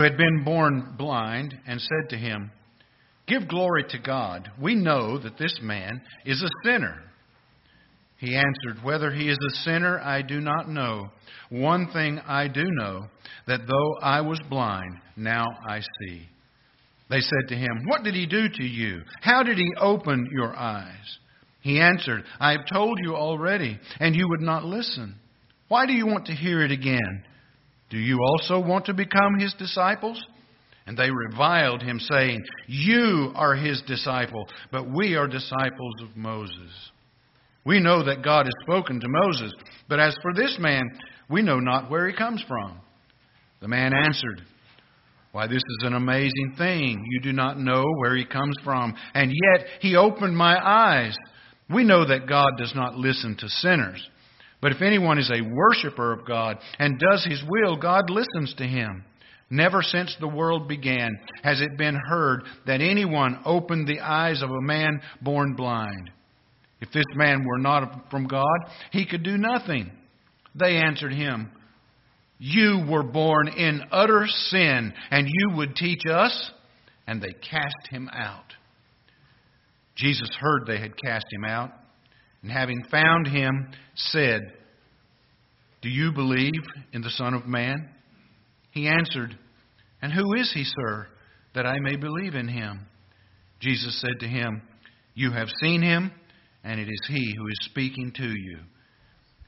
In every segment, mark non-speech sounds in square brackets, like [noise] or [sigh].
who had been born blind, and said to him, Give glory to God. We know that this man is a sinner. He answered, Whether he is a sinner, I do not know. One thing I do know, that though I was blind, now I see. They said to him, What did he do to you? How did he open your eyes? He answered, I have told you already, and you would not listen. Why do you want to hear it again? Do you also want to become his disciples? And they reviled him, saying, You are his disciple, but we are disciples of Moses. We know that God has spoken to Moses, but as for this man, we know not where he comes from. The man answered, Why, this is an amazing thing. You do not know where he comes from, and yet he opened my eyes. We know that God does not listen to sinners. But if anyone is a worshiper of God and does his will, God listens to him. Never since the world began has it been heard that anyone opened the eyes of a man born blind. If this man were not from God, he could do nothing. They answered him, You were born in utter sin, and you would teach us? And they cast him out. Jesus heard they had cast him out, and having found him, said, Do you believe in the Son of Man? He answered, And who is he, sir, that I may believe in him? Jesus said to him, You have seen him, and it is he who is speaking to you.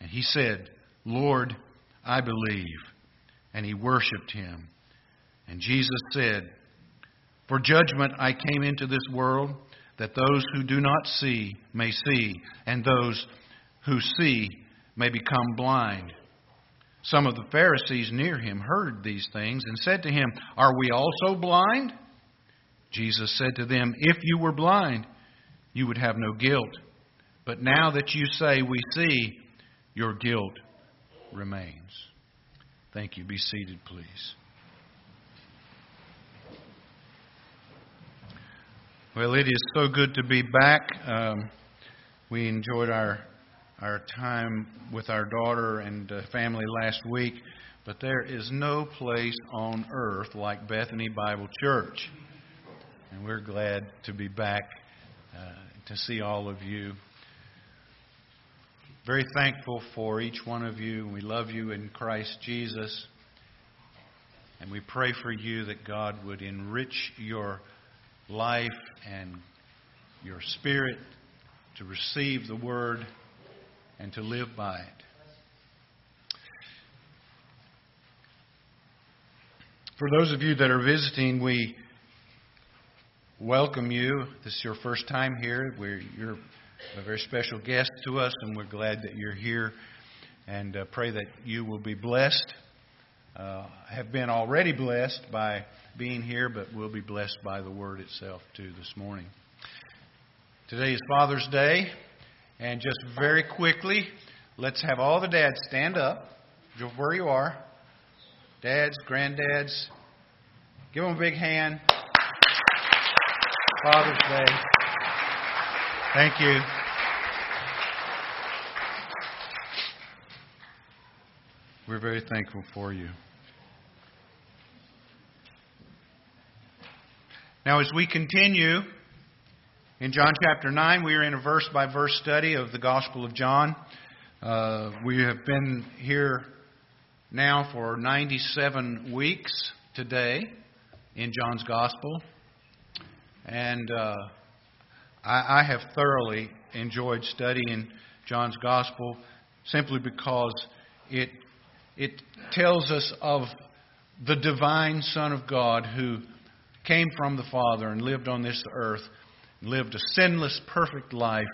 And he said, Lord, I believe. And he worshiped him. And Jesus said, For judgment I came into this world that those who do not see may see, and those who see may become blind. Some of the Pharisees near him heard these things and said to him, Are we also blind? Jesus said to them, If you were blind, you would have no guilt. But now that you say we see, your guilt remains. Thank you. Be seated, please. Well, it is so good to be back. Um, we enjoyed our our time with our daughter and uh, family last week, but there is no place on earth like Bethany Bible Church, and we're glad to be back uh, to see all of you. Very thankful for each one of you. We love you in Christ Jesus. And we pray for you that God would enrich your life and your spirit to receive the word and to live by it. For those of you that are visiting, we welcome you. This is your first time here. We're, you're a very special guest to us, and we're glad that you're here. And uh, pray that you will be blessed. Uh, have been already blessed by being here, but we'll be blessed by the Word itself too this morning. Today is Father's Day, and just very quickly, let's have all the dads stand up where you are. Dads, granddads, give them a big hand. Father's Day. Thank you. We're very thankful for you. Now, as we continue in John chapter 9, we are in a verse by verse study of the Gospel of John. Uh, we have been here now for 97 weeks today in John's Gospel. And uh, I, I have thoroughly enjoyed studying John's Gospel simply because it, it tells us of the divine Son of God who came from the Father and lived on this earth, lived a sinless, perfect life.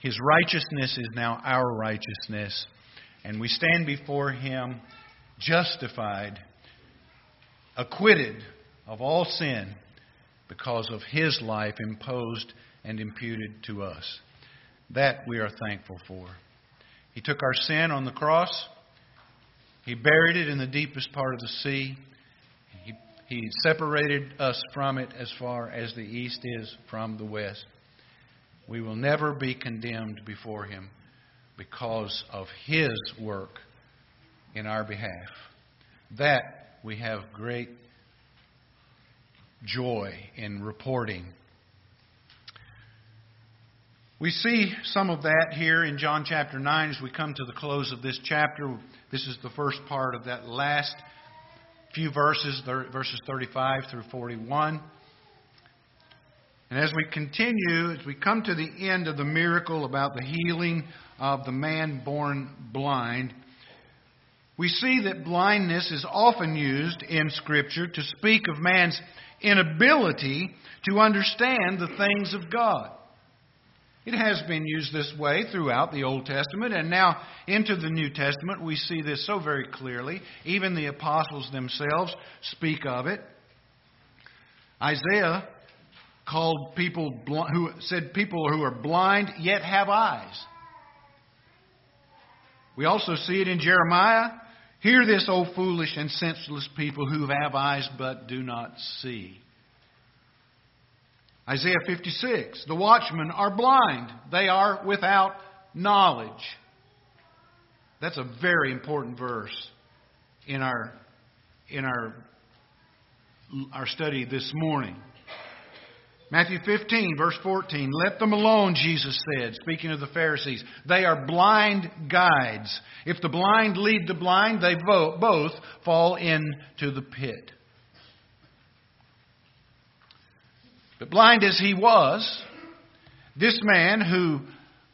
His righteousness is now our righteousness, and we stand before Him justified, acquitted of all sin because of His life imposed and imputed to us. That we are thankful for. He took our sin on the cross. He buried it in the deepest part of the sea. He separated us from it as far as the east is from the west. We will never be condemned before Him because of His work in our behalf. That we have great joy in reporting. We see some of that here in John chapter 9 as we come to the close of this chapter. This is the first part of that last few verses, verses 35 through 41. And as we continue, as we come to the end of the miracle about the healing of the man born blind, we see that blindness is often used in Scripture to speak of man's inability to understand the things of God. It has been used this way throughout the Old Testament, and now into the New Testament, we see this so very clearly. Even the apostles themselves speak of it. Isaiah called people who said people who are blind yet have eyes. We also see it in Jeremiah. Hear this, O foolish and senseless people who have eyes but do not see. Isaiah 56 The watchmen are blind, they are without knowledge. That's a very important verse in our, in our, our study this morning. Matthew 15, verse 14. Let them alone, Jesus said, speaking of the Pharisees. They are blind guides. If the blind lead the blind, they both fall into the pit. But blind as he was, this man who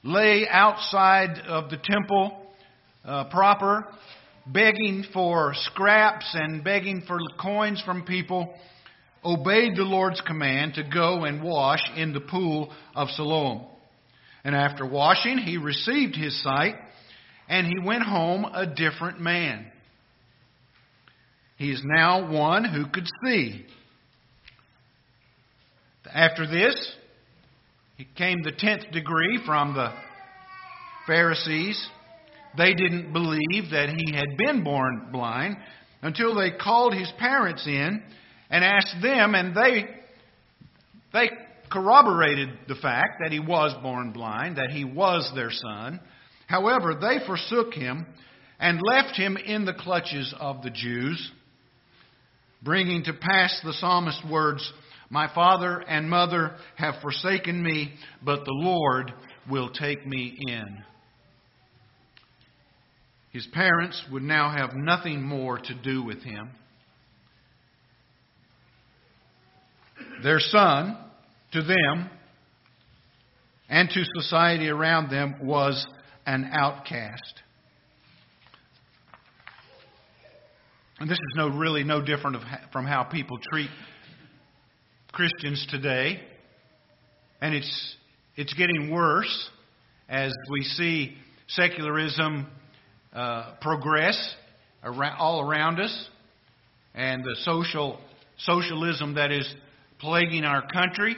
lay outside of the temple uh, proper, begging for scraps and begging for coins from people, obeyed the Lord's command to go and wash in the pool of Siloam. And after washing, he received his sight, and he went home a different man. He is now one who could see. After this, he came the tenth degree from the Pharisees. They didn't believe that he had been born blind until they called his parents in and asked them, and they, they corroborated the fact that he was born blind, that he was their son. However, they forsook him and left him in the clutches of the Jews, bringing to pass the psalmist's words my father and mother have forsaken me, but the Lord will take me in. His parents would now have nothing more to do with him. Their son, to them and to society around them, was an outcast. And this is no, really no different from how people treat Christians today, and it's, it's getting worse as we see secularism uh, progress around, all around us and the social socialism that is plaguing our country.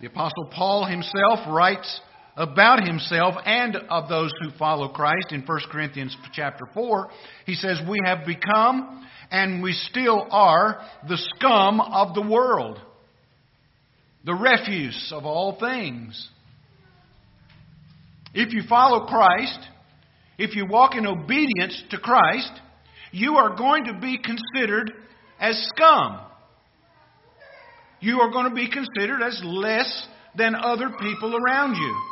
The Apostle Paul himself writes about himself and of those who follow Christ in 1 Corinthians chapter 4. He says, We have become and we still are the scum of the world, the refuse of all things. If you follow Christ, if you walk in obedience to Christ, you are going to be considered as scum. You are going to be considered as less than other people around you.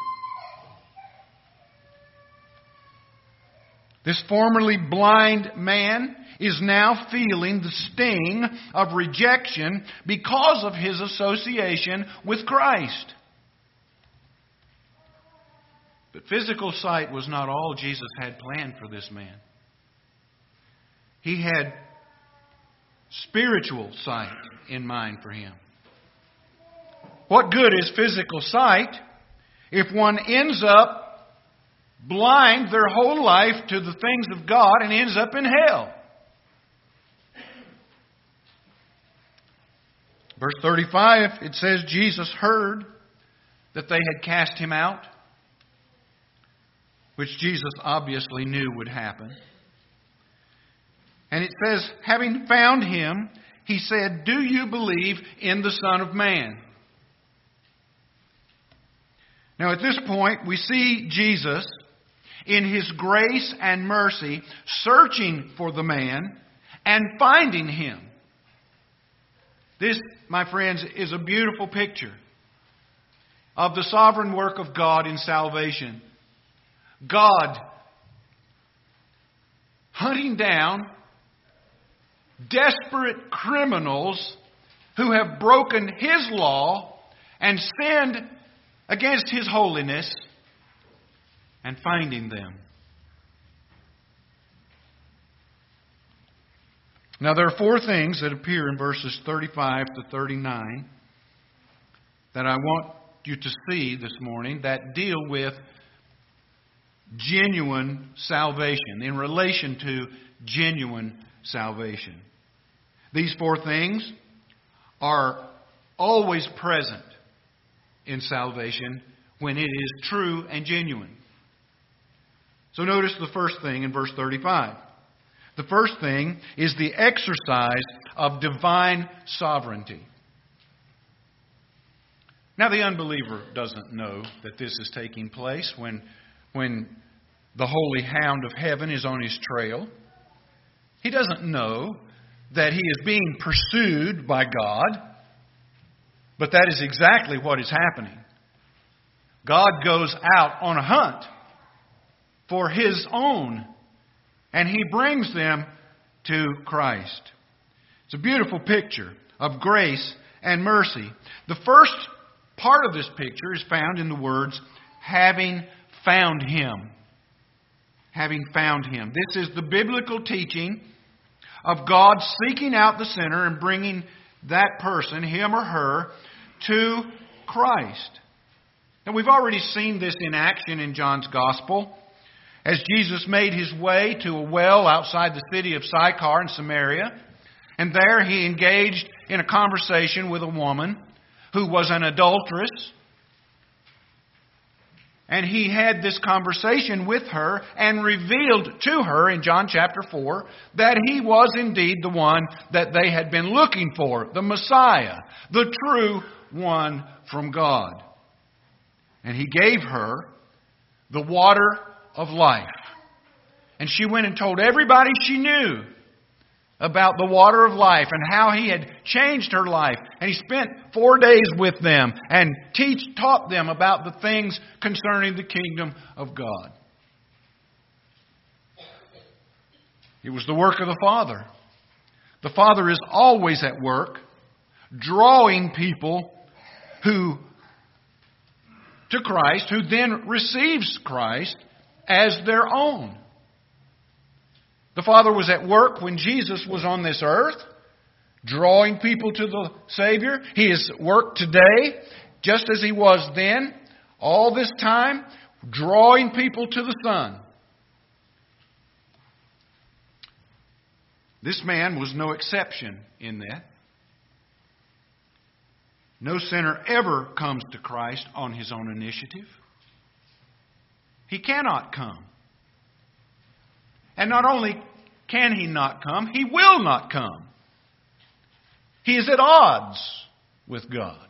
This formerly blind man is now feeling the sting of rejection because of his association with Christ. But physical sight was not all Jesus had planned for this man. He had spiritual sight in mind for him. What good is physical sight if one ends up blind their whole life to the things of God and ends up in hell? Verse 35, it says Jesus heard that they had cast him out, which Jesus obviously knew would happen. And it says, having found him, he said, Do you believe in the Son of Man? Now, at this point, we see Jesus, in his grace and mercy, searching for the man and finding him. This, my friends, is a beautiful picture of the sovereign work of God in salvation. God hunting down desperate criminals who have broken His law and sinned against His holiness and finding them. Now, there are four things that appear in verses 35 to 39 that I want you to see this morning that deal with genuine salvation, in relation to genuine salvation. These four things are always present in salvation when it is true and genuine. So notice the first thing in verse 35. The first thing is the exercise of divine sovereignty. Now, the unbeliever doesn't know that this is taking place when, when the holy hound of heaven is on his trail. He doesn't know that he is being pursued by God, but that is exactly what is happening. God goes out on a hunt for his own and he brings them to Christ. It's a beautiful picture of grace and mercy. The first part of this picture is found in the words, having found him. Having found him. This is the biblical teaching of God seeking out the sinner and bringing that person, him or her, to Christ. And we've already seen this in action in John's Gospel as Jesus made his way to a well outside the city of Sychar in Samaria. And there he engaged in a conversation with a woman who was an adulteress. And he had this conversation with her and revealed to her in John chapter 4 that he was indeed the one that they had been looking for, the Messiah, the true one from God. And he gave her the water of life. And she went and told everybody she knew about the water of life and how he had changed her life. And he spent four days with them and teach, taught them about the things concerning the kingdom of God. It was the work of the Father. The Father is always at work, drawing people who to Christ, who then receives Christ as their own. The Father was at work when Jesus was on this earth, drawing people to the Savior. He is at work today, just as He was then, all this time, drawing people to the Son. This man was no exception in that. No sinner ever comes to Christ on his own initiative. He cannot come. And not only can he not come, he will not come. He is at odds with God.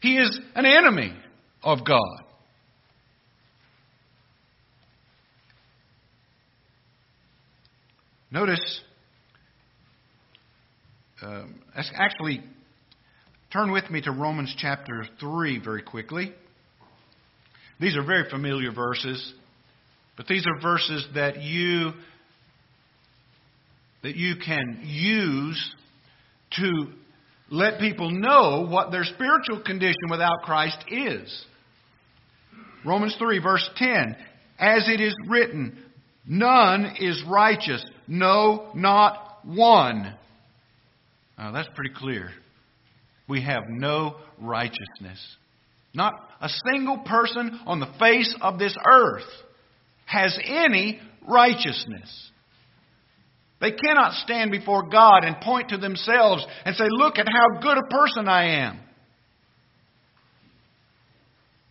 He is an enemy of God. Notice, uh, actually, turn with me to Romans chapter 3 very quickly. These are very familiar verses, but these are verses that you that you can use to let people know what their spiritual condition without Christ is. Romans 3 verse 10, as it is written, none is righteous, no not one. Now, that's pretty clear. We have no righteousness. Not a single person on the face of this earth has any righteousness. They cannot stand before God and point to themselves and say, Look at how good a person I am.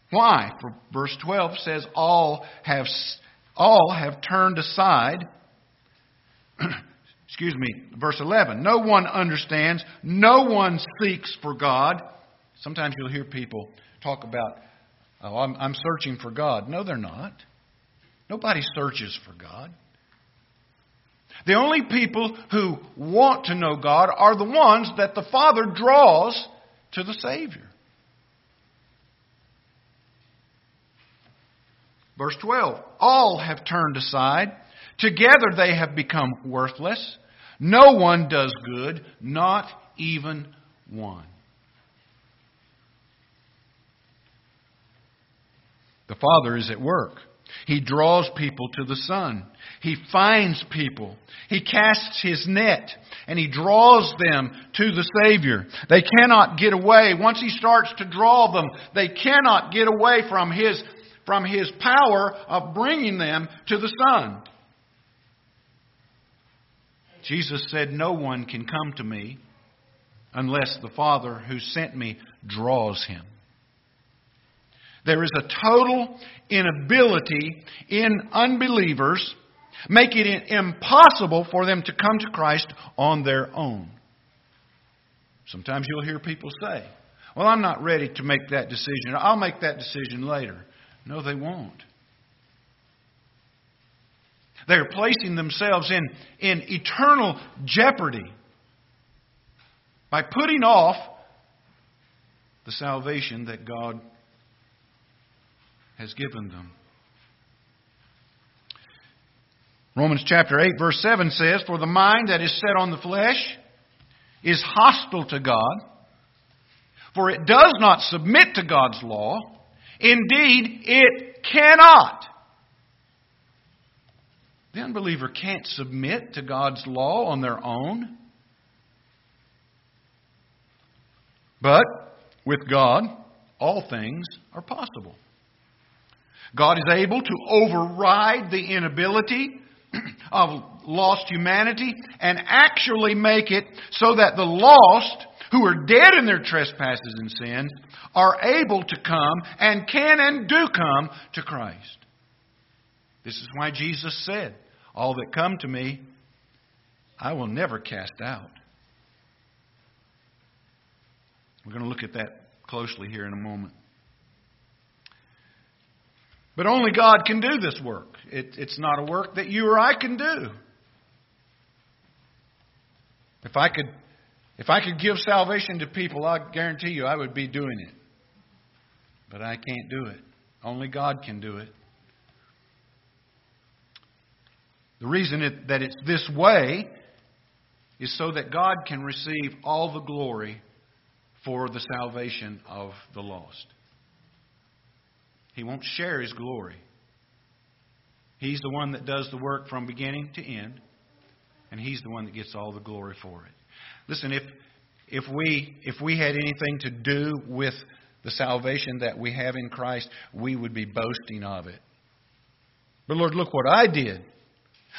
Why? For verse 12 says, All have, all have turned aside. [clears throat] Excuse me, verse 11. No one understands, no one seeks for God. Sometimes you'll hear people talk about, oh, I'm, I'm searching for God. No, they're not. Nobody searches for God. The only people who want to know God are the ones that the Father draws to the Savior. Verse 12 All have turned aside. Together they have become worthless. No one does good, not even one. The Father is at work. He draws people to the Son. He finds people. He casts his net and he draws them to the Savior. They cannot get away. Once he starts to draw them, they cannot get away from his, from his power of bringing them to the Son. Jesus said, No one can come to me unless the Father who sent me draws him. There is a total inability in unbelievers, making it impossible for them to come to Christ on their own. Sometimes you'll hear people say, Well, I'm not ready to make that decision. I'll make that decision later. No, they won't. They are placing themselves in, in eternal jeopardy by putting off the salvation that God has given them. Romans chapter 8, verse 7 says, For the mind that is set on the flesh is hostile to God, for it does not submit to God's law. Indeed, it cannot. The unbeliever can't submit to God's law on their own. But with God, all things are possible. God is able to override the inability [clears throat] of lost humanity and actually make it so that the lost, who are dead in their trespasses and sins, are able to come and can and do come to Christ. This is why Jesus said, All that come to me, I will never cast out. We're going to look at that closely here in a moment. But only God can do this work. It, it's not a work that you or I can do. If I could, if I could give salvation to people, I guarantee you I would be doing it. But I can't do it. Only God can do it. The reason it, that it's this way is so that God can receive all the glory for the salvation of the lost. He won't share his glory. He's the one that does the work from beginning to end, and he's the one that gets all the glory for it. Listen, if if we if we had anything to do with the salvation that we have in Christ, we would be boasting of it. But Lord, look what I did.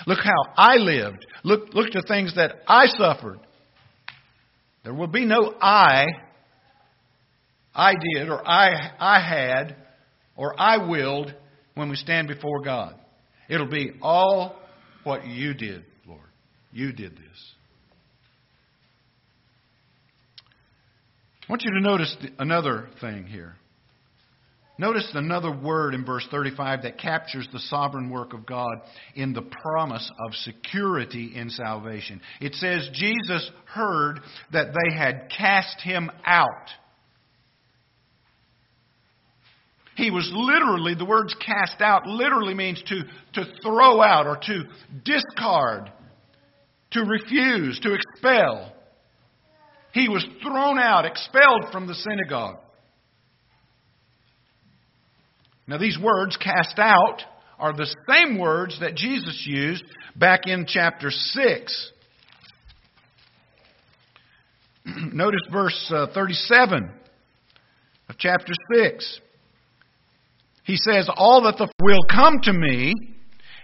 Look how I lived. Look look to things that I suffered. There will be no I I did or I I had or I willed when we stand before God. It'll be all what you did, Lord. You did this. I want you to notice another thing here. Notice another word in verse 35 that captures the sovereign work of God in the promise of security in salvation. It says, Jesus heard that they had cast him out. He was literally, the words cast out literally means to, to throw out or to discard, to refuse, to expel. He was thrown out, expelled from the synagogue. Now, these words, cast out, are the same words that Jesus used back in chapter 6. [clears throat] Notice verse uh, 37 of chapter 6. He says, All that the will come to me,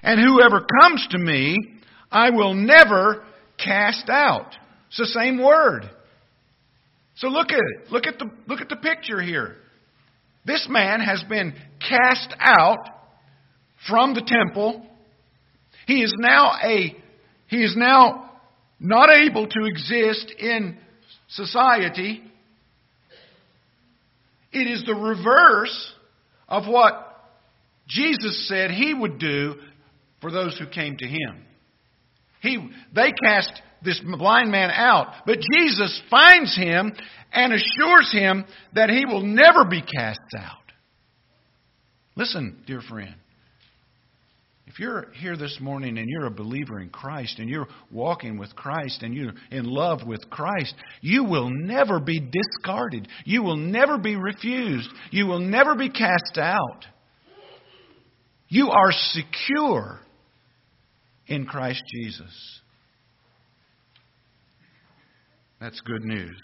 and whoever comes to me, I will never cast out. It's the same word. So look at it. Look at the, look at the picture here. This man has been cast out from the temple. He is now a he is now not able to exist in society. It is the reverse of what Jesus said he would do for those who came to him. He, they cast this blind man out. But Jesus finds him and assures him that he will never be cast out. Listen, dear friend. If you're here this morning and you're a believer in Christ and you're walking with Christ and you're in love with Christ, you will never be discarded. You will never be refused. You will never be cast out. You are secure in Christ Jesus. That's good news.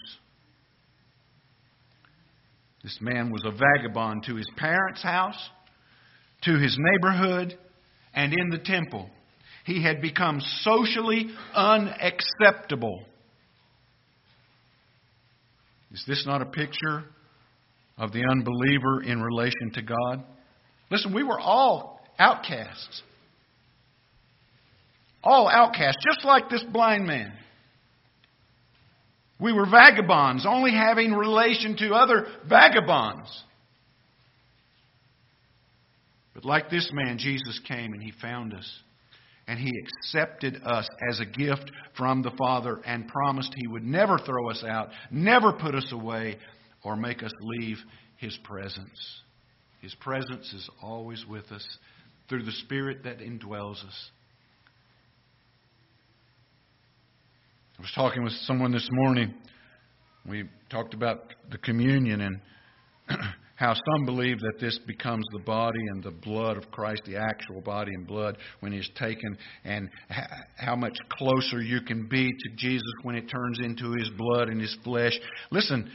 This man was a vagabond to his parents' house, to his neighborhood, and in the temple. He had become socially unacceptable. Is this not a picture of the unbeliever in relation to God? Listen, we were all outcasts. All outcasts, just like this blind man. We were vagabonds, only having relation to other vagabonds. But like this man, Jesus came and he found us. And he accepted us as a gift from the Father and promised he would never throw us out, never put us away, or make us leave his presence. His presence is always with us through the Spirit that indwells us. I was talking with someone this morning. We talked about the communion and [clears throat] how some believe that this becomes the body and the blood of Christ, the actual body and blood when He's taken, and how much closer you can be to Jesus when it turns into His blood and His flesh. Listen,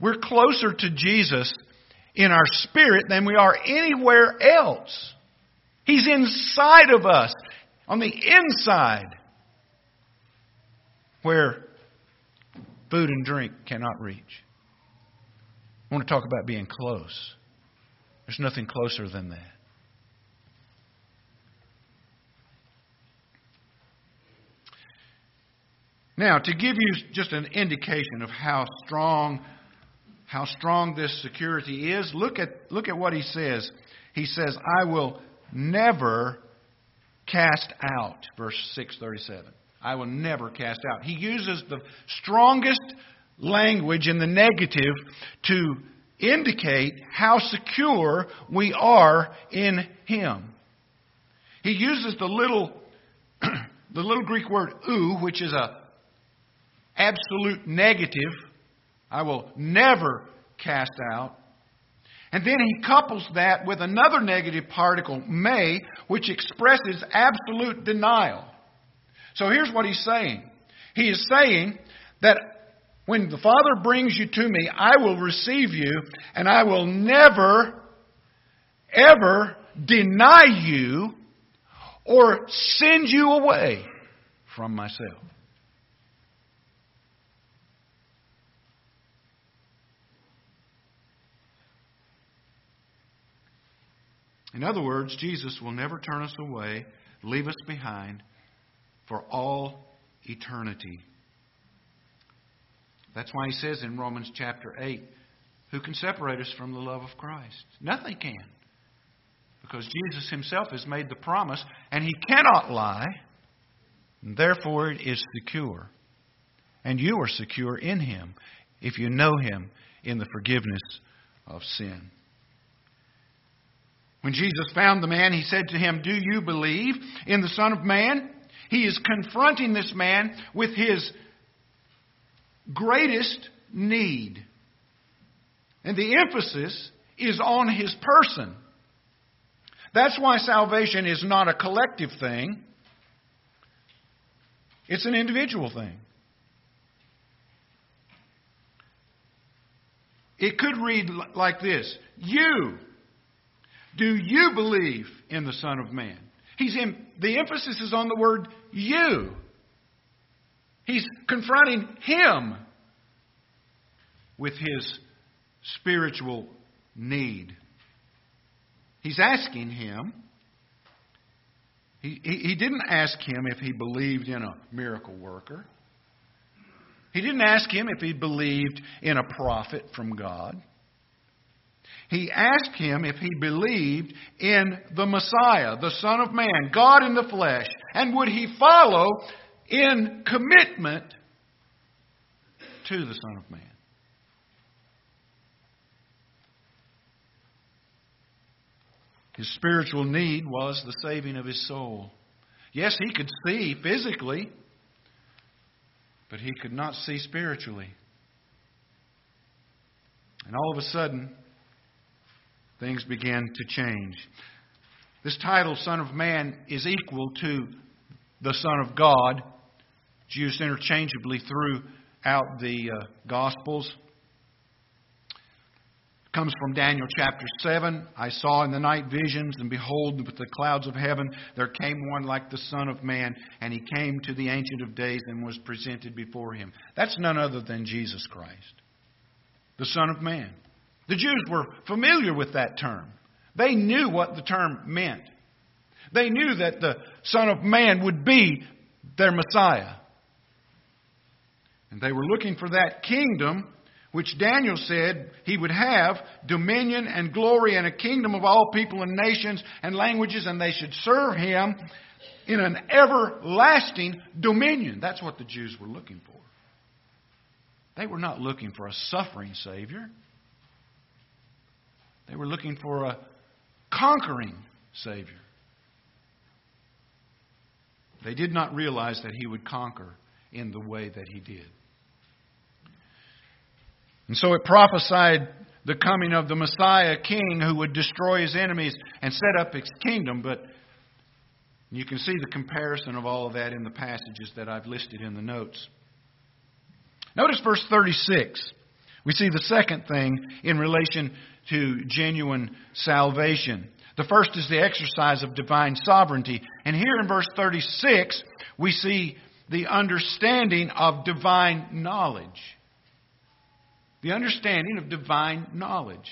we're closer to Jesus in our spirit than we are anywhere else. He's inside of us, on the inside, where food and drink cannot reach. I want to talk about being close. There's nothing closer than that. Now, to give you just an indication of how strong how strong this security is, look at look at what he says. He says, "I will never cast out." Verse 637. I will never cast out. He uses the strongest language in the negative to indicate how secure we are in Him. He uses the little, [clears throat] the little Greek word "ou," which is a absolute negative. I will never cast out. And then he couples that with another negative particle, may, which expresses absolute denial. So here's what he's saying. He is saying that when the Father brings you to me, I will receive you, and I will never, ever deny you or send you away from myself. In other words, Jesus will never turn us away, leave us behind for all eternity. That's why he says in Romans chapter 8, Who can separate us from the love of Christ? Nothing can. Because Jesus himself has made the promise, and he cannot lie. And therefore, it is secure. And you are secure in him if you know him in the forgiveness of sin. When Jesus found the man, he said to him, Do you believe in the Son of Man? He is confronting this man with his greatest need. And the emphasis is on his person. That's why salvation is not a collective thing, it's an individual thing. It could read like this You, do you believe in the Son of Man? He's in, the emphasis is on the word you. He's confronting him with his spiritual need. He's asking him. He, he, he didn't ask him if he believed in a miracle worker. He didn't ask him if he believed in a prophet from God. He asked him if he believed in the Messiah, the Son of Man, God in the flesh, and would he follow in commitment to the Son of Man? His spiritual need was the saving of his soul. Yes, he could see physically, but he could not see spiritually. And all of a sudden, things began to change. This title, Son of Man, is equal to the Son of God. It's used interchangeably throughout the uh, Gospels comes from Daniel chapter 7. I saw in the night visions, and behold, with the clouds of heaven there came one like the Son of Man, and he came to the Ancient of Days and was presented before him. That's none other than Jesus Christ, the Son of Man. The Jews were familiar with that term, they knew what the term meant. They knew that the Son of Man would be their Messiah. And they were looking for that kingdom which Daniel said he would have dominion and glory and a kingdom of all people and nations and languages, and they should serve him in an everlasting dominion. That's what the Jews were looking for. They were not looking for a suffering Savior, they were looking for a conquering Savior. They did not realize that he would conquer in the way that he did. And so it prophesied the coming of the Messiah king who would destroy his enemies and set up his kingdom. But you can see the comparison of all of that in the passages that I've listed in the notes. Notice verse 36. We see the second thing in relation to genuine salvation. The first is the exercise of divine sovereignty. And here in verse 36, we see the understanding of divine knowledge the understanding of divine knowledge.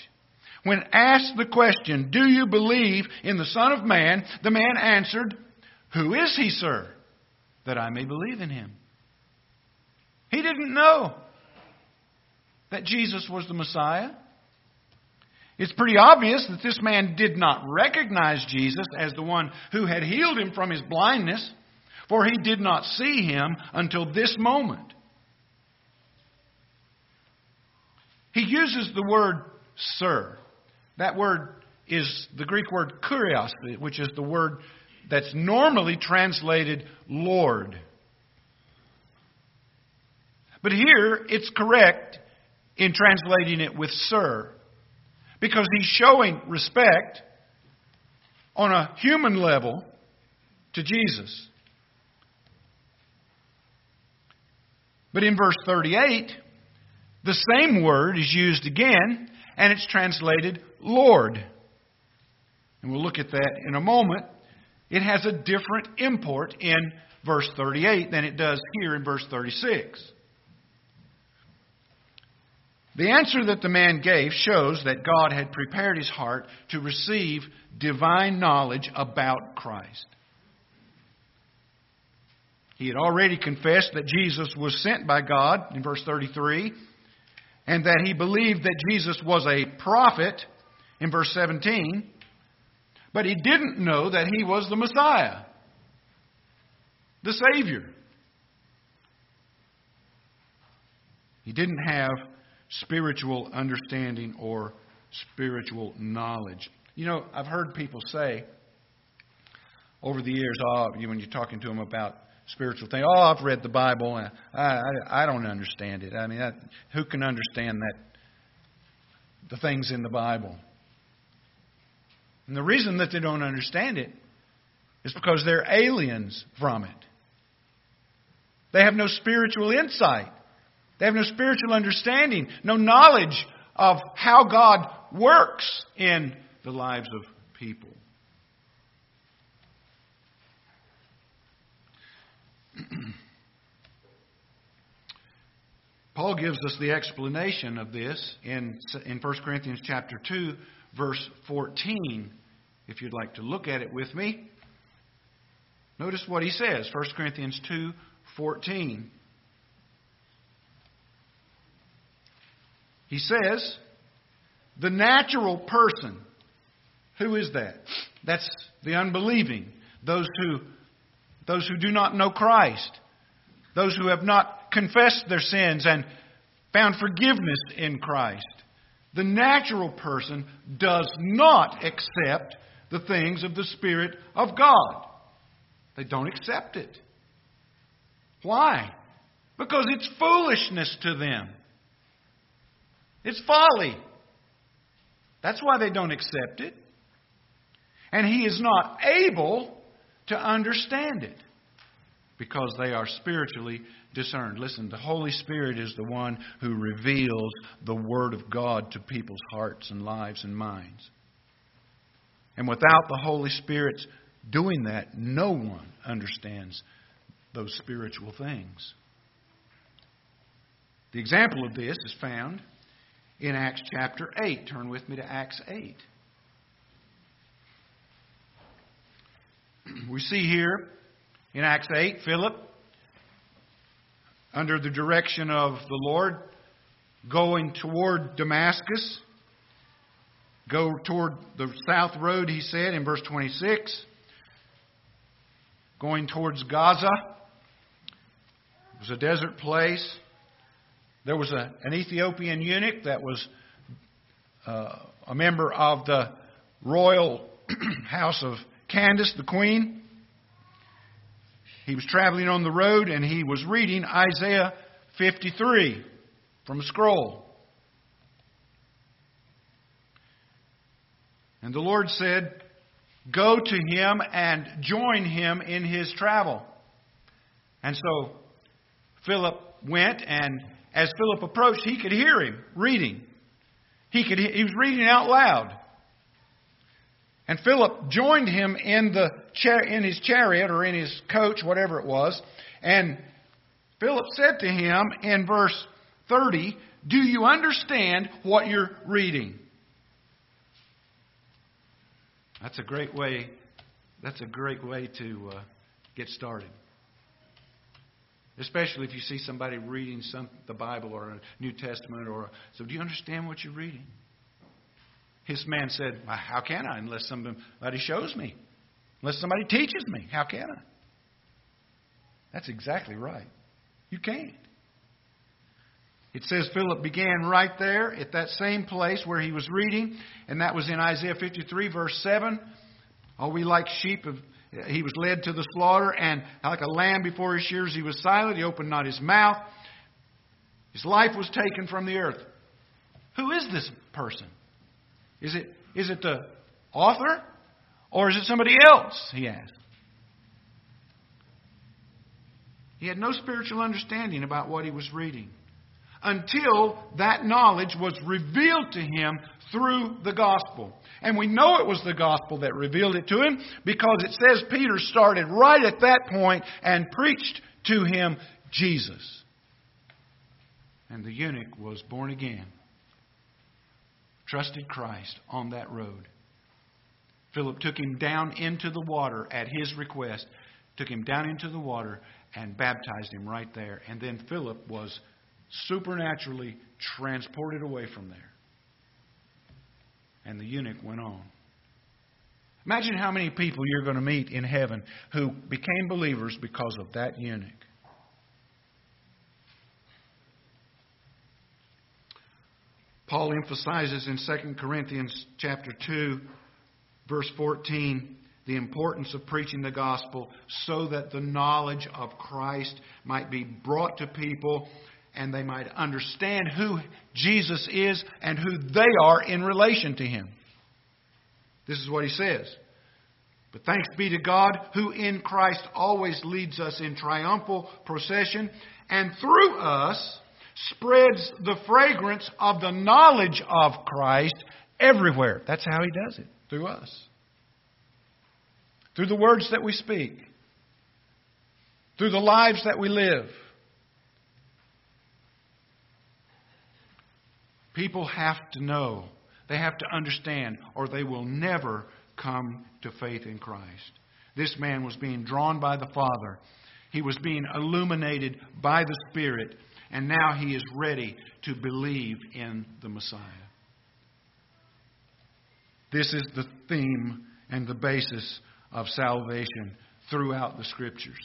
When asked the question, Do you believe in the Son of Man? the man answered, Who is he, sir, that I may believe in him? He didn't know that Jesus was the Messiah. It's pretty obvious that this man did not recognize Jesus as the one who had healed him from his blindness, for he did not see him until this moment. He uses the word sir. That word is the Greek word kurios, which is the word that's normally translated Lord. But here it's correct in translating it with sir because he's showing respect on a human level to Jesus. But in verse 38, the same word is used again, and it's translated Lord. And we'll look at that in a moment. It has a different import in verse 38 than it does here in verse 36. The answer that the man gave shows that God had prepared his heart to receive divine knowledge about Christ. He had already confessed that Jesus was sent by God in verse 33 and that he believed that Jesus was a prophet in verse 17, but he didn't know that he was the Messiah, the Savior. He didn't have spiritual understanding or spiritual knowledge. You know, I've heard people say over the years, oh, when you're talking to them about spiritual thing. Oh, I've read the Bible. And I, I, I don't understand it. I mean, I, who can understand that? The things in the Bible. And the reason that they don't understand it is because they're aliens from it. They have no spiritual insight. They have no spiritual understanding, no knowledge of how God works in the lives of people. Paul gives us the explanation of this in, in 1 Corinthians chapter 2, verse 14, if you'd like to look at it with me. Notice what he says, 1 Corinthians 2, 14. He says, the natural person. Who is that? That's the unbelieving. Those who those who do not know Christ, those who have not confessed their sins and found forgiveness in Christ. The natural person does not accept the things of the Spirit of God. They don't accept it. Why? Because it's foolishness to them. It's folly. That's why they don't accept it. And he is not able to understand it because they are spiritually discerned. Listen, the Holy Spirit is the one who reveals the Word of God to people's hearts and lives and minds. And without the Holy Spirit's doing that, no one understands those spiritual things. The example of this is found in Acts chapter 8. Turn with me to Acts 8. [clears throat] We see here in Acts 8, Philip, under the direction of the Lord, going toward Damascus, go toward the south road, he said in verse 26, going towards Gaza. It was a desert place. There was a, an Ethiopian eunuch that was uh, a member of the royal [clears throat] house of Candace, the queen. He was traveling on the road and he was reading Isaiah 53 from a scroll. And the Lord said, Go to him and join him in his travel. And so Philip went, and as Philip approached, he could hear him reading. He, could, he was reading out loud. And Philip joined him in, the in his chariot or in his coach, whatever it was. And Philip said to him in verse 30, Do you understand what you're reading? That's a great way. That's a great way to uh, get started. Especially if you see somebody reading some, the Bible or a New Testament or so. Do you understand what you're reading? His man said, How can I unless somebody shows me? Unless somebody teaches me. How can I? That's exactly right. You can't. It says Philip began right there at that same place where he was reading, and that was in Isaiah 53, verse 7. Oh, we like sheep. Of, he was led to the slaughter, and like a lamb before his shears, he was silent. He opened not his mouth. His life was taken from the earth. Who is this person? Is it, is it the author or is it somebody else? He asked. He had no spiritual understanding about what he was reading until that knowledge was revealed to him through the gospel. And we know it was the gospel that revealed it to him because it says Peter started right at that point and preached to him Jesus. And the eunuch was born again trusted Christ on that road. Philip took him down into the water at his request, took him down into the water and baptized him right there. And then Philip was supernaturally transported away from there. And the eunuch went on. Imagine how many people you're going to meet in heaven who became believers because of that eunuch. Paul emphasizes in 2 Corinthians chapter 2 verse 14 the importance of preaching the gospel so that the knowledge of Christ might be brought to people and they might understand who Jesus is and who they are in relation to him. This is what he says. But thanks be to God who in Christ always leads us in triumphal procession and through us spreads the fragrance of the knowledge of Christ everywhere. That's how He does it, through us. Through the words that we speak, through the lives that we live. People have to know, they have to understand, or they will never come to faith in Christ. This man was being drawn by the Father. He was being illuminated by the Spirit and now he is ready to believe in the Messiah. This is the theme and the basis of salvation throughout the Scriptures.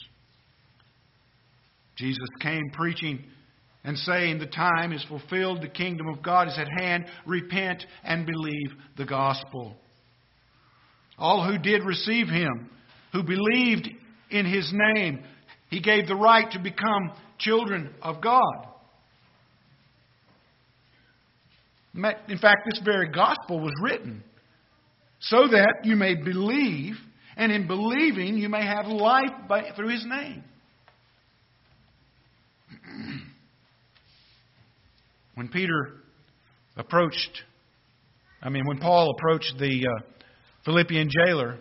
Jesus came preaching and saying, The time is fulfilled, the kingdom of God is at hand. Repent and believe the gospel. All who did receive him, who believed in his name, he gave the right to become children of God. In fact, this very gospel was written so that you may believe, and in believing, you may have life by, through his name. [clears throat] when Peter approached, I mean, when Paul approached the uh, Philippian jailer,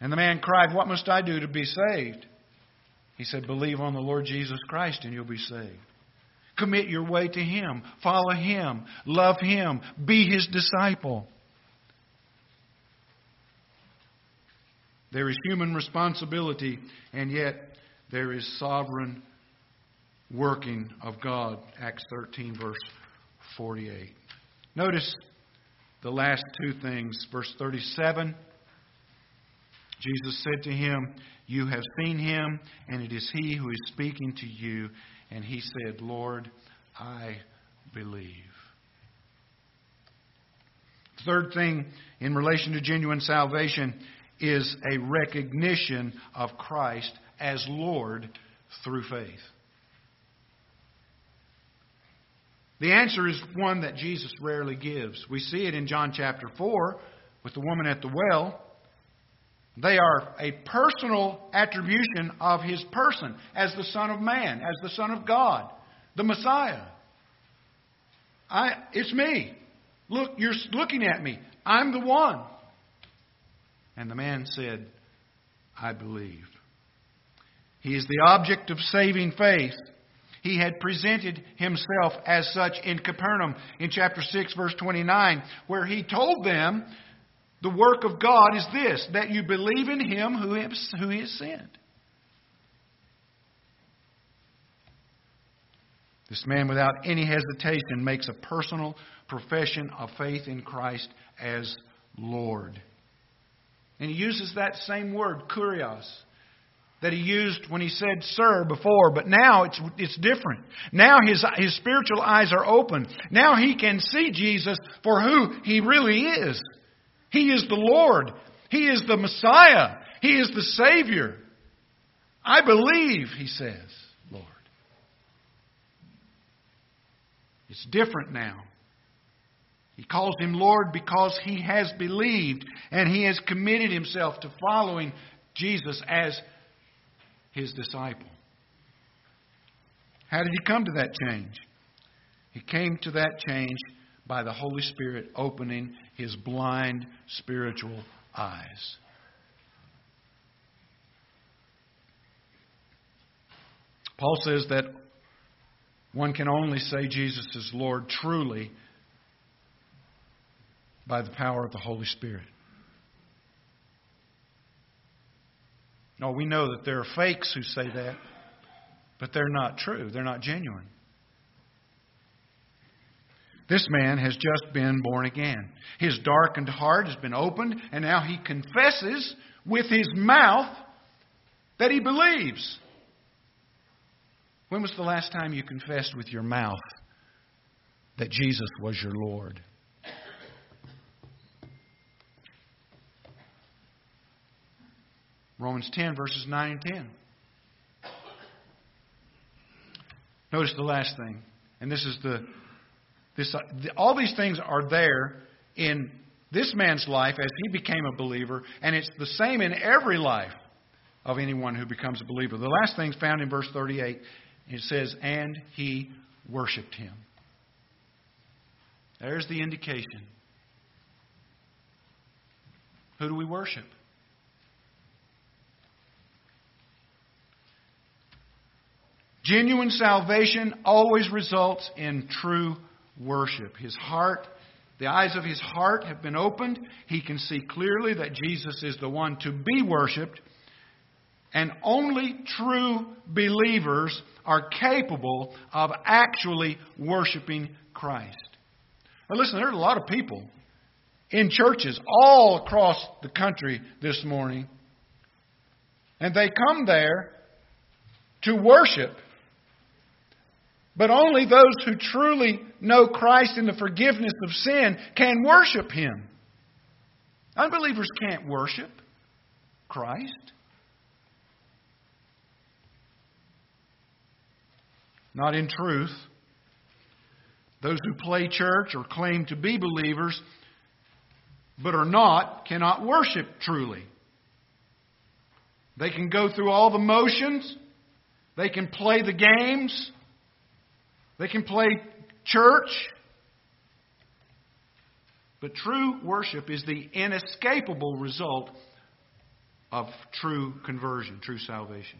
and the man cried, What must I do to be saved? He said, Believe on the Lord Jesus Christ and you'll be saved. Commit your way to Him. Follow Him. Love Him. Be His disciple. There is human responsibility, and yet there is sovereign working of God. Acts 13, verse 48. Notice the last two things. Verse 37 Jesus said to him, You have seen him, and it is he who is speaking to you. And he said, Lord, I believe. Third thing in relation to genuine salvation is a recognition of Christ as Lord through faith. The answer is one that Jesus rarely gives. We see it in John chapter 4 with the woman at the well. They are a personal attribution of his person as the Son of Man, as the Son of God, the Messiah. I, it's me. Look, you're looking at me. I'm the one. And the man said, I believe. He is the object of saving faith. He had presented himself as such in Capernaum in chapter 6, verse 29, where he told them the work of God is this that you believe in him who he has sent. This man, without any hesitation, makes a personal profession of faith in Christ as Lord. And he uses that same word, kurios, that he used when he said sir before, but now it's, it's different. Now his, his spiritual eyes are open. Now he can see Jesus for who he really is. He is the Lord. He is the Messiah. He is the Savior. I believe, he says, Lord. It's different now. He calls him Lord because he has believed and he has committed himself to following Jesus as his disciple. How did he come to that change? He came to that change by the Holy Spirit opening his blind spiritual eyes. Paul says that one can only say Jesus is Lord truly by the power of the Holy Spirit. No, we know that there are fakes who say that, but they're not true. They're not genuine. This man has just been born again. His darkened heart has been opened, and now he confesses with his mouth that he believes. When was the last time you confessed with your mouth that Jesus was your Lord? Romans 10, verses 9 and 10. Notice the last thing, and this is the this, all these things are there in this man's life as he became a believer, and it's the same in every life of anyone who becomes a believer. The last thing found in verse 38, it says, And he worshiped him. There's the indication. Who do we worship? Genuine salvation always results in true worship. His heart, the eyes of his heart have been opened. He can see clearly that Jesus is the one to be worshiped. And only true believers are capable of actually worshiping Christ. Now, listen, there are a lot of people in churches all across the country this morning And they come there to worship. But only those who truly know Christ and the forgiveness of sin can worship Him. Unbelievers can't worship Christ. Not in truth. Those who play church or claim to be believers but are not cannot worship truly. They can go through all the motions, they can play the games, they can play church. But true worship is the inescapable result of true conversion, true salvation.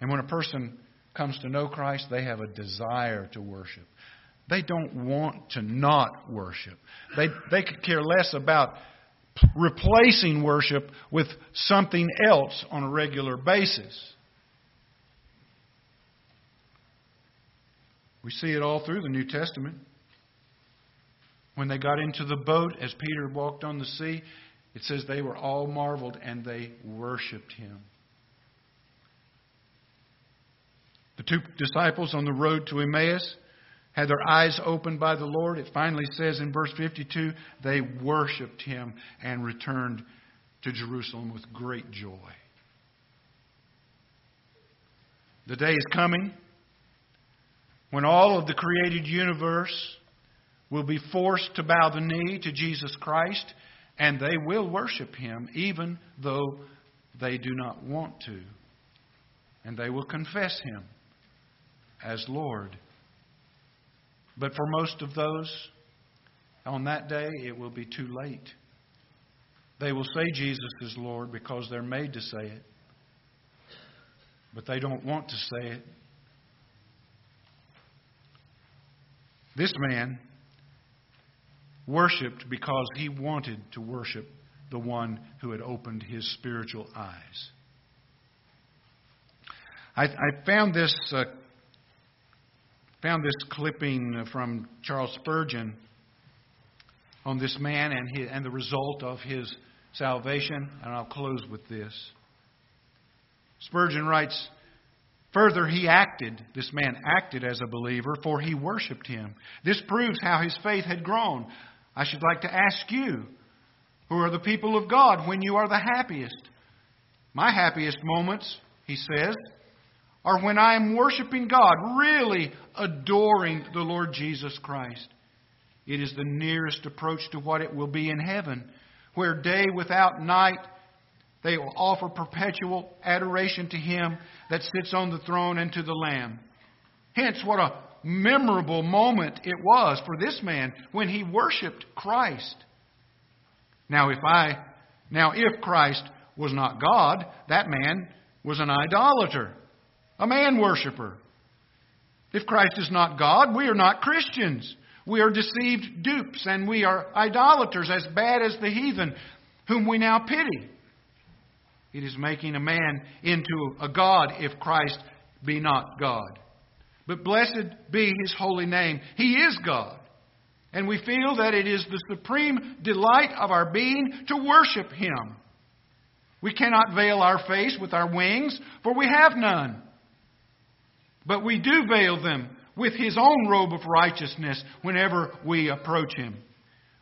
And when a person comes to know Christ, they have a desire to worship. They don't want to not worship. They, they could care less about replacing worship with something else on a regular basis. We see it all through the New Testament. When they got into the boat, as Peter walked on the sea, it says they were all marveled and they worshiped him. The two disciples on the road to Emmaus had their eyes opened by the Lord. It finally says in verse 52 they worshiped him and returned to Jerusalem with great joy. The day is coming when all of the created universe will be forced to bow the knee to Jesus Christ, and they will worship him even though they do not want to. And they will confess him as Lord. But for most of those, on that day, it will be too late. They will say Jesus is Lord because they're made to say it, but they don't want to say it. This man worshiped because he wanted to worship the one who had opened his spiritual eyes. I, I found this uh, found this clipping from Charles Spurgeon on this man and, his, and the result of his salvation, and I'll close with this. Spurgeon writes, Further, he acted, this man acted as a believer, for he worshiped him. This proves how his faith had grown. I should like to ask you, who are the people of God, when you are the happiest? My happiest moments, he says, are when I am worshiping God, really adoring the Lord Jesus Christ. It is the nearest approach to what it will be in heaven, where day without night they will offer perpetual adoration to Him that sits on the throne and to the Lamb. Hence, what a memorable moment it was for this man when he worshiped Christ. Now, if I, now if Christ was not God, that man was an idolater a man worshiper. If Christ is not God, we are not Christians. We are deceived dupes, and we are idolaters as bad as the heathen, whom we now pity. It is making a man into a God if Christ be not God. But blessed be his holy name. He is God. And we feel that it is the supreme delight of our being to worship him. We cannot veil our face with our wings, for we have none. But we do veil them with His own robe of righteousness whenever we approach Him.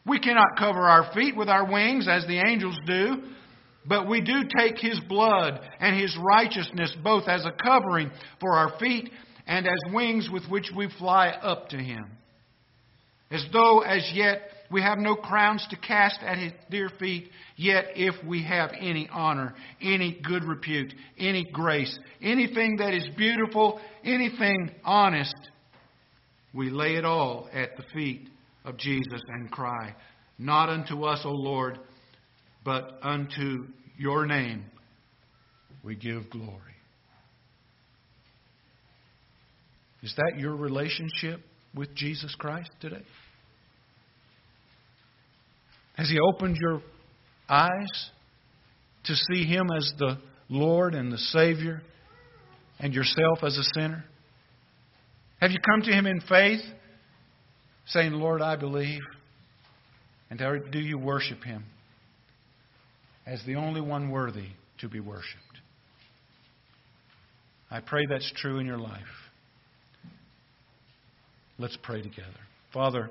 We cannot cover our feet with our wings as the angels do, but we do take His blood and His righteousness both as a covering for our feet and as wings with which we fly up to Him. As though as yet we have no crowns to cast at his dear feet, yet if we have any honor, any good repute, any grace, anything that is beautiful, anything honest, we lay it all at the feet of Jesus and cry, Not unto us, O Lord, but unto your name we give glory. Is that your relationship with Jesus Christ today? Has He opened your eyes to see Him as the Lord and the Savior and yourself as a sinner? Have you come to Him in faith, saying, Lord, I believe? And do you worship Him as the only one worthy to be worshiped. I pray that's true in your life. Let's pray together. Father,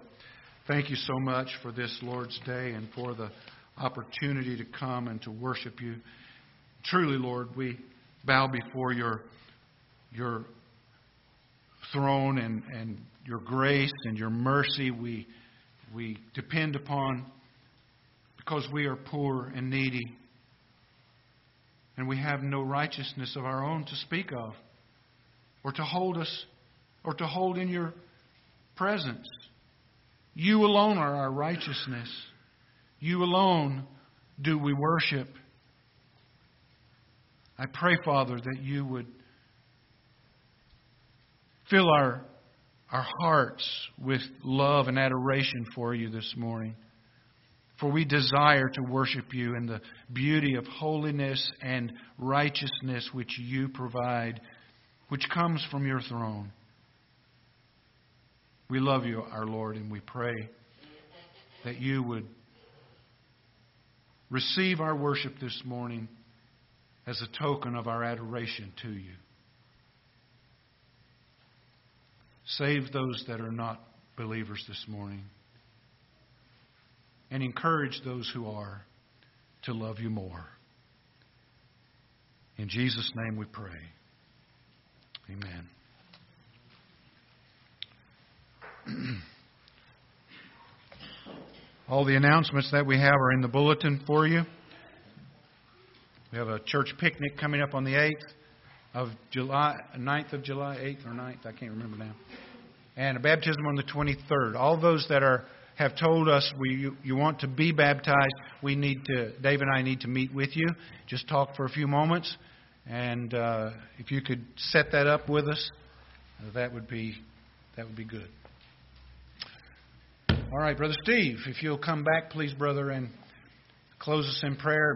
thank you so much for this Lord's Day and for the opportunity to come and to worship you. Truly, Lord, we bow before your, your throne and, and your grace and your mercy. We, we depend upon because we are poor and needy. And we have no righteousness of our own to speak of or to hold us or to hold in your presence. You alone are our righteousness. You alone do we worship. I pray, Father, that you would fill our, our hearts with love and adoration for you this morning. For we desire to worship you in the beauty of holiness and righteousness which you provide, which comes from your throne. We love you, our Lord, and we pray that you would receive our worship this morning as a token of our adoration to you. Save those that are not believers this morning and encourage those who are to love you more. In Jesus' name we pray. Amen. [clears throat] All the announcements that we have are in the bulletin for you. We have a church picnic coming up on the 8th of July, 9th of July, 8th or 9th, I can't remember now. And a baptism on the 23rd. All those that are have told us we, you, you want to be baptized, we need to, Dave and I need to meet with you. Just talk for a few moments. And uh, if you could set that up with us, uh, that would be that would be good. All right, Brother Steve, if you'll come back, please, brother, and close us in prayer.